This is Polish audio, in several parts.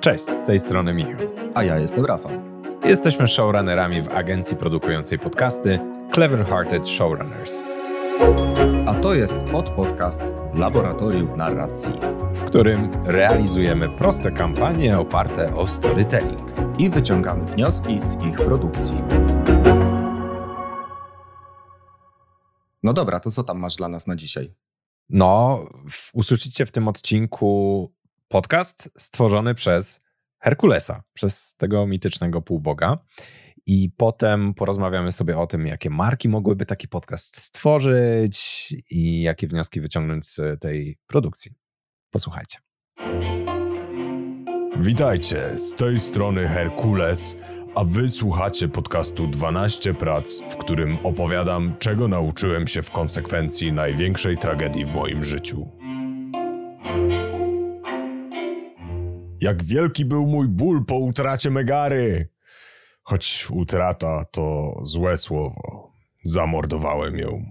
Cześć, z tej strony Michał. A ja jestem Rafał. Jesteśmy showrunnerami w agencji produkującej podcasty Clever Hearted Showrunners. A to jest podpodcast Laboratorium Narracji, w którym realizujemy proste kampanie oparte o storytelling i wyciągamy wnioski z ich produkcji. No dobra, to co tam masz dla nas na dzisiaj? No, usłyszycie w tym odcinku podcast stworzony przez Herkulesa, przez tego mitycznego półboga. I potem porozmawiamy sobie o tym, jakie marki mogłyby taki podcast stworzyć i jakie wnioski wyciągnąć z tej produkcji. Posłuchajcie. Witajcie, z tej strony Herkules, a wy słuchacie podcastu 12 prac, w którym opowiadam, czego nauczyłem się w konsekwencji największej tragedii w moim życiu. Jak wielki był mój ból po utracie Megary! Choć utrata to złe słowo. Zamordowałem ją.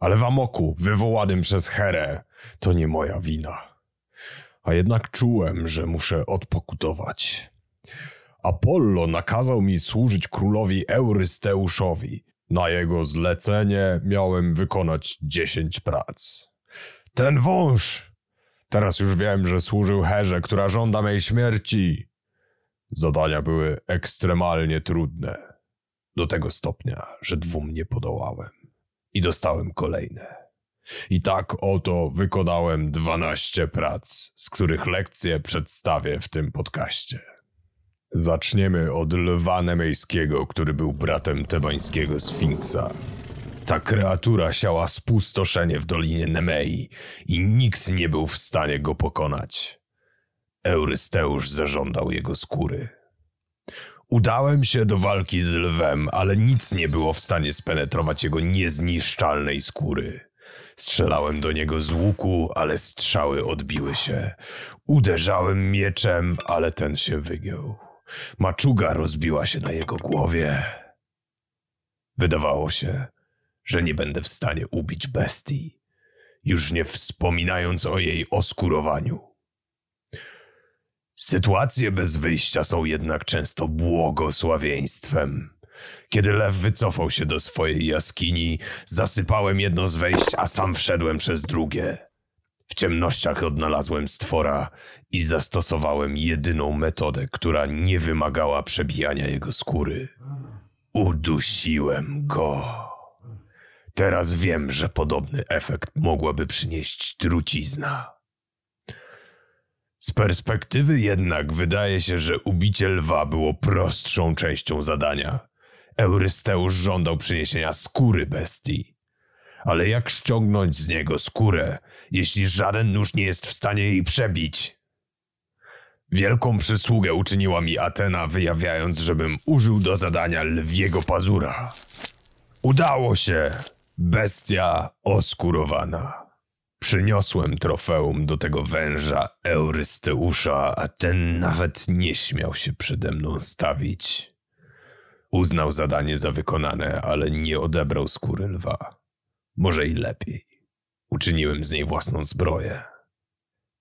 Ale w amoku, wywołanym przez Herę, to nie moja wina. A jednak czułem, że muszę odpokutować. Apollo nakazał mi służyć królowi Eurysteuszowi. Na jego zlecenie miałem wykonać dziesięć prac. Ten wąż! Teraz już wiem, że służył Herze, która żąda mej śmierci. Zadania były ekstremalnie trudne. Do tego stopnia, że dwóm nie podołałem. I dostałem kolejne. I tak oto wykonałem 12 prac, z których lekcje przedstawię w tym podcaście. Zaczniemy od lwa nemejskiego, który był bratem tebańskiego Sfinksa. Ta kreatura siała spustoszenie w Dolinie Nemei i nikt nie był w stanie go pokonać. Eurysteusz zażądał jego skóry. Udałem się do walki z lwem, ale nic nie było w stanie spenetrować jego niezniszczalnej skóry. Strzelałem do niego z łuku, ale strzały odbiły się. Uderzałem mieczem, ale ten się wygiął. Maczuga rozbiła się na jego głowie. Wydawało się, że nie będę w stanie ubić bestii, już nie wspominając o jej oskurowaniu. Sytuacje bez wyjścia są jednak często błogosławieństwem. Kiedy lew wycofał się do swojej jaskini, zasypałem jedno z wejść, a sam wszedłem przez drugie. W ciemnościach odnalazłem stwora i zastosowałem jedyną metodę, która nie wymagała przebijania jego skóry. Udusiłem go. Teraz wiem, że podobny efekt mogłaby przynieść trucizna. Z perspektywy jednak wydaje się, że ubicie lwa było prostszą częścią zadania. Eurysteusz żądał przyniesienia skóry bestii. Ale jak ściągnąć z niego skórę, jeśli żaden nóż nie jest w stanie jej przebić? Wielką przysługę uczyniła mi Atena, wyjawiając, żebym użył do zadania lwiego pazura. Udało się! Bestia oskurowana. Przyniosłem trofeum do tego węża Eurysteusza, a ten nawet nie śmiał się przede mną stawić. Uznał zadanie za wykonane, ale nie odebrał skóry lwa. Może i lepiej. Uczyniłem z niej własną zbroję.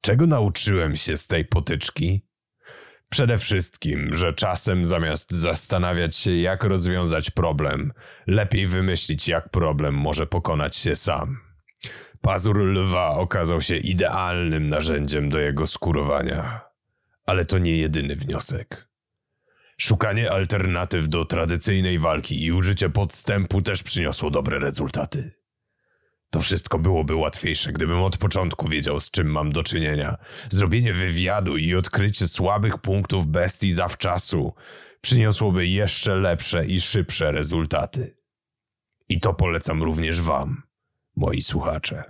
Czego nauczyłem się z tej potyczki? Przede wszystkim, że czasem zamiast zastanawiać się, jak rozwiązać problem, lepiej wymyślić, jak problem może pokonać się sam. Pazur lwa okazał się idealnym narzędziem do jego skurowania. Ale to nie jedyny wniosek. Szukanie alternatyw do tradycyjnej walki i użycie podstępu też przyniosło dobre rezultaty. To wszystko byłoby łatwiejsze, gdybym od początku wiedział, z czym mam do czynienia. Zrobienie wywiadu i odkrycie słabych punktów bestii zawczasu przyniosłoby jeszcze lepsze i szybsze rezultaty. I to polecam również Wam, moi słuchacze.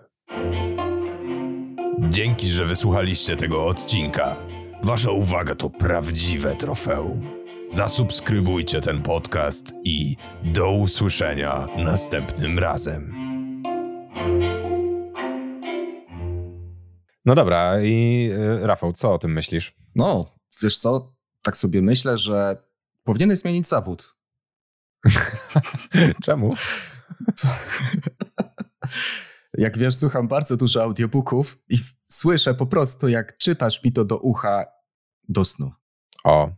Dzięki, że wysłuchaliście tego odcinka. Wasza uwaga to prawdziwe trofeum. Zasubskrybujcie ten podcast i do usłyszenia następnym razem. No dobra, i y, Rafał, co o tym myślisz? No, wiesz co, tak sobie myślę, że powinieneś zmienić zawód. Czemu? Jak wiesz, słucham bardzo dużo audiobooków i słyszę po prostu, jak czytasz mi to do ucha do snu. O,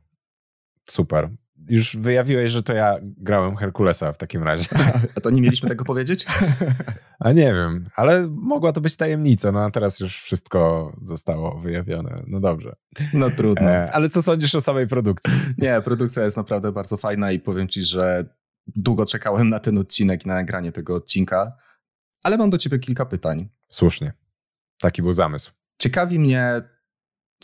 super. Już wyjawiłeś, że to ja grałem Herkulesa w takim razie. A to nie mieliśmy tego powiedzieć? A nie wiem, ale mogła to być tajemnica, no a teraz już wszystko zostało wyjawione. No dobrze. No trudno. E, ale co sądzisz o samej produkcji? Nie, produkcja jest naprawdę bardzo fajna i powiem ci, że długo czekałem na ten odcinek i na nagranie tego odcinka, ale mam do ciebie kilka pytań. Słusznie. Taki był zamysł. Ciekawi mnie,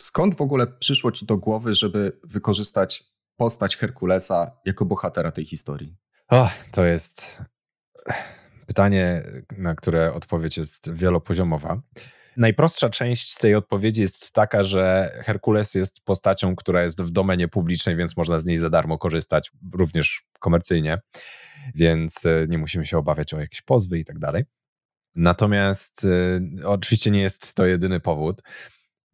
skąd w ogóle przyszło ci do głowy, żeby wykorzystać postać Herkulesa jako bohatera tej historii? O, to jest pytanie, na które odpowiedź jest wielopoziomowa. Najprostsza część tej odpowiedzi jest taka, że Herkules jest postacią, która jest w domenie publicznej, więc można z niej za darmo korzystać, również komercyjnie, więc e, nie musimy się obawiać o jakieś pozwy i tak dalej. Natomiast y, oczywiście nie jest to jedyny powód.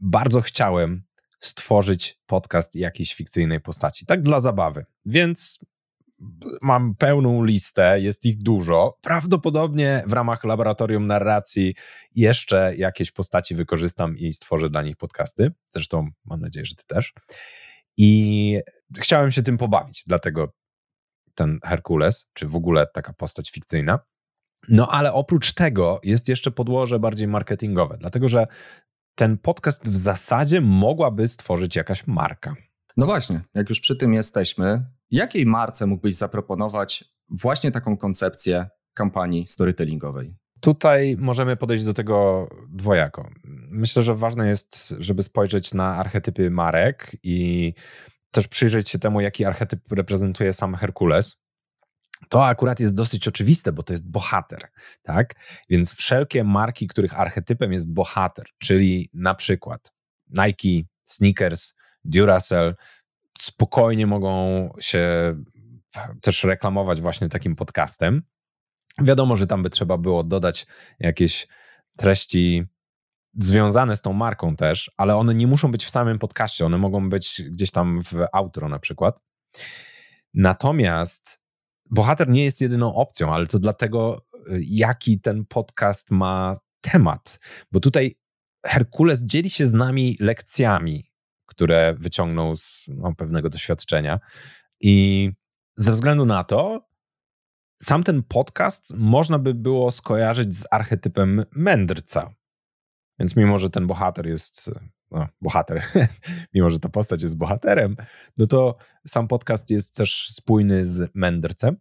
Bardzo chciałem stworzyć podcast jakiejś fikcyjnej postaci, tak dla zabawy. Więc mam pełną listę, jest ich dużo. Prawdopodobnie w ramach laboratorium narracji jeszcze jakieś postaci wykorzystam i stworzę dla nich podcasty. Zresztą mam nadzieję, że ty też. I chciałem się tym pobawić, dlatego ten Herkules, czy w ogóle taka postać fikcyjna. No ale oprócz tego jest jeszcze podłoże bardziej marketingowe, dlatego że ten podcast w zasadzie mogłaby stworzyć jakaś marka. No właśnie, jak już przy tym jesteśmy, jakiej marce mógłbyś zaproponować właśnie taką koncepcję kampanii storytellingowej? Tutaj możemy podejść do tego dwojako. Myślę, że ważne jest, żeby spojrzeć na archetypy marek i też przyjrzeć się temu, jaki archetyp reprezentuje sam Herkules. To akurat jest dosyć oczywiste, bo to jest bohater, tak? Więc wszelkie marki, których archetypem jest bohater, czyli na przykład Nike, Sneakers, Duracell, spokojnie mogą się też reklamować właśnie takim podcastem. Wiadomo, że tam by trzeba było dodać jakieś treści związane z tą marką też, ale one nie muszą być w samym podcaście, one mogą być gdzieś tam w outro na przykład. Natomiast bohater nie jest jedyną opcją, ale to dlatego, y, jaki ten podcast ma temat. Bo tutaj Herkules dzieli się z nami lekcjami, które wyciągnął z no, pewnego doświadczenia. I ze względu na to, sam ten podcast można by było skojarzyć z archetypem mędrca. Więc mimo, że ten bohater jest no, bohater, mimo że ta postać jest bohaterem, no to sam podcast jest też spójny z mędrcem.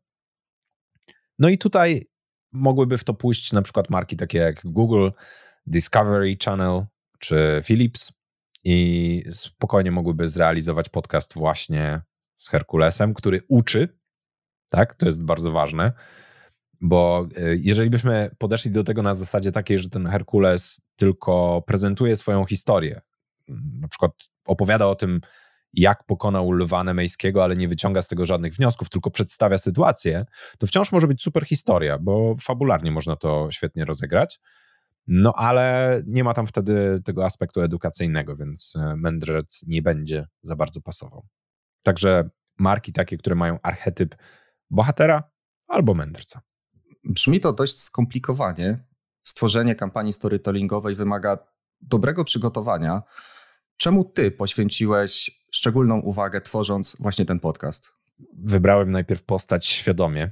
No i tutaj mogłyby w to pójść na przykład marki takie jak Google, Discovery Channel czy Philips i spokojnie mogłyby zrealizować podcast właśnie z Herkulesem, który uczy, tak, to jest bardzo ważne, bo e, jeżeli byśmy podeszli do tego na zasadzie takiej, że ten Herkules tylko prezentuje swoją historię, na przykład opowiada o tym, jak pokonał lwa nemejskiego, ale nie wyciąga z tego żadnych wniosków, tylko przedstawia sytuację, to wciąż może być super historia, bo fabularnie można to świetnie rozegrać. No ale nie ma tam wtedy tego aspektu edukacyjnego, więc e, mędrzec nie będzie za bardzo pasował. Także marki takie, które mają archetyp bohatera albo mędrca. Brzmi to dość skomplikowanie. Stworzenie kampanii storytellingowej wymaga dobrego przygotowania. Czemu ty poświęciłeś szczególną uwagę, tworząc właśnie ten podcast? Wybrałem najpierw postać świadomie.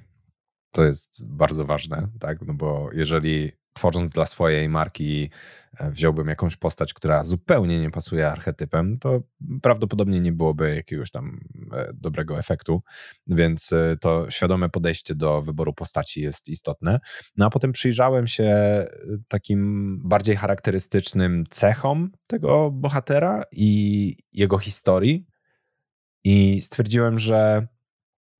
To jest bardzo ważne, tak? No bo jeżeli tworząc dla swojej marki e, wziąłbym jakąś postać, która zupełnie nie pasuje archetypem, to prawdopodobnie nie byłoby jakiegoś tam e, dobrego efektu, więc e, to świadome podejście do wyboru postaci jest istotne. No a potem przyjrzałem się takim bardziej charakterystycznym cechom tego bohatera i jego historii i stwierdziłem, że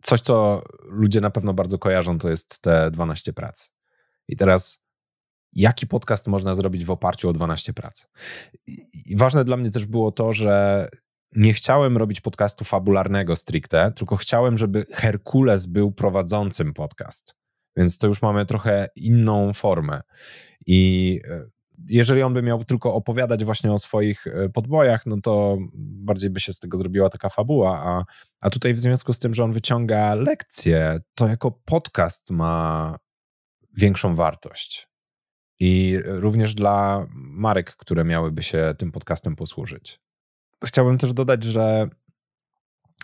coś, co ludzie na pewno bardzo kojarzą, to jest te 12 prac. I teraz jaki podcast można zrobić w oparciu o 12 prac. I ważne dla mnie też było to, że nie chciałem robić podcastu fabularnego stricte, tylko chciałem, żeby Herkules był prowadzącym podcast. Więc to już mamy trochę inną formę. I e, jeżeli on by miał tylko opowiadać właśnie o swoich e, podbojach, no to bardziej by się z tego zrobiła taka fabuła, a, a tutaj w związku z tym, że on wyciąga lekcje, to jako podcast ma większą wartość. I również dla marek, które miałyby się tym podcastem posłużyć. Chciałbym też dodać, że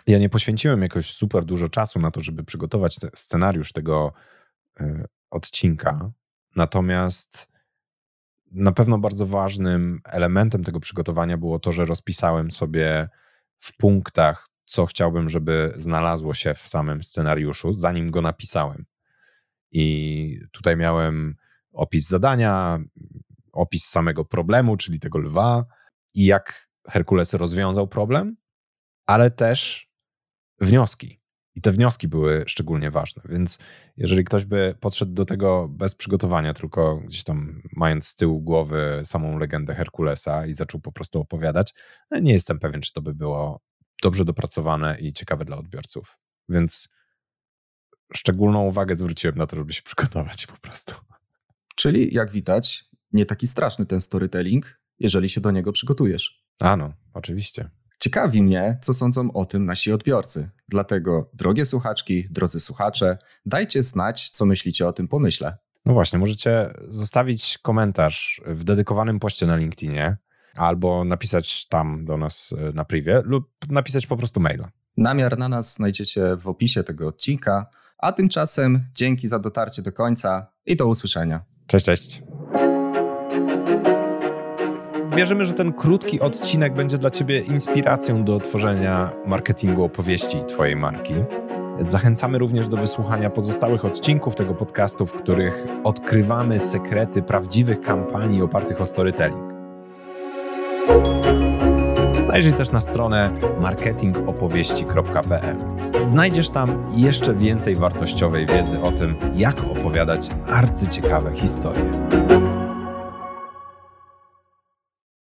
ja nie poświęciłem jakoś super dużo czasu na to, żeby przygotować te scenariusz tego y, odcinka. Natomiast na pewno bardzo ważnym elementem tego przygotowania było to, że rozpisałem sobie w punktach, co chciałbym, żeby znalazło się w samym scenariuszu, zanim go napisałem. I tutaj miałem opis zadania, opis samego problemu, czyli tego lwa, i jak Herkules rozwiązał problem, ale też wnioski. I te wnioski były szczególnie ważne. Więc jeżeli ktoś by podszedł do tego bez przygotowania, tylko gdzieś tam mając z tyłu głowy samą legendę Herkulesa i zaczął po prostu opowiadać, no nie jestem pewien, czy to by było dobrze dopracowane i ciekawe dla odbiorców. Więc szczególną uwagę zwróciłem na to, żeby się przygotować po prostu. Czyli jak widać, nie taki straszny ten storytelling, jeżeli się do niego przygotujesz. A no, oczywiście. Ciekawi mnie, co sądzą o tym nasi odbiorcy. Dlatego, drogie słuchaczki, drodzy słuchacze, dajcie znać, co myślicie o tym pomyśle. No właśnie, możecie zostawić komentarz w dedykowanym poście na LinkedInie albo napisać tam do nas e, na privie lub napisać po prostu maila. Namiar na nas znajdziecie w opisie tego odcinka, a tymczasem dzięki za dotarcie do końca i do usłyszenia. Cześć, cześć. Wierzymy, że ten krótki odcinek będzie dla Ciebie inspiracją do tworzenia marketingu opowieści Twojej marki. Zachęcamy również do wysłuchania pozostałych odcinków tego podcastu, w których odkrywamy sekrety prawdziwych kampanii opartych o storytelling. Zajrzyj też na stronę marketingopowieści.pl. Znajdziesz tam jeszcze więcej wartościowej wiedzy o tym, jak opowiadać arcyciekawe historie.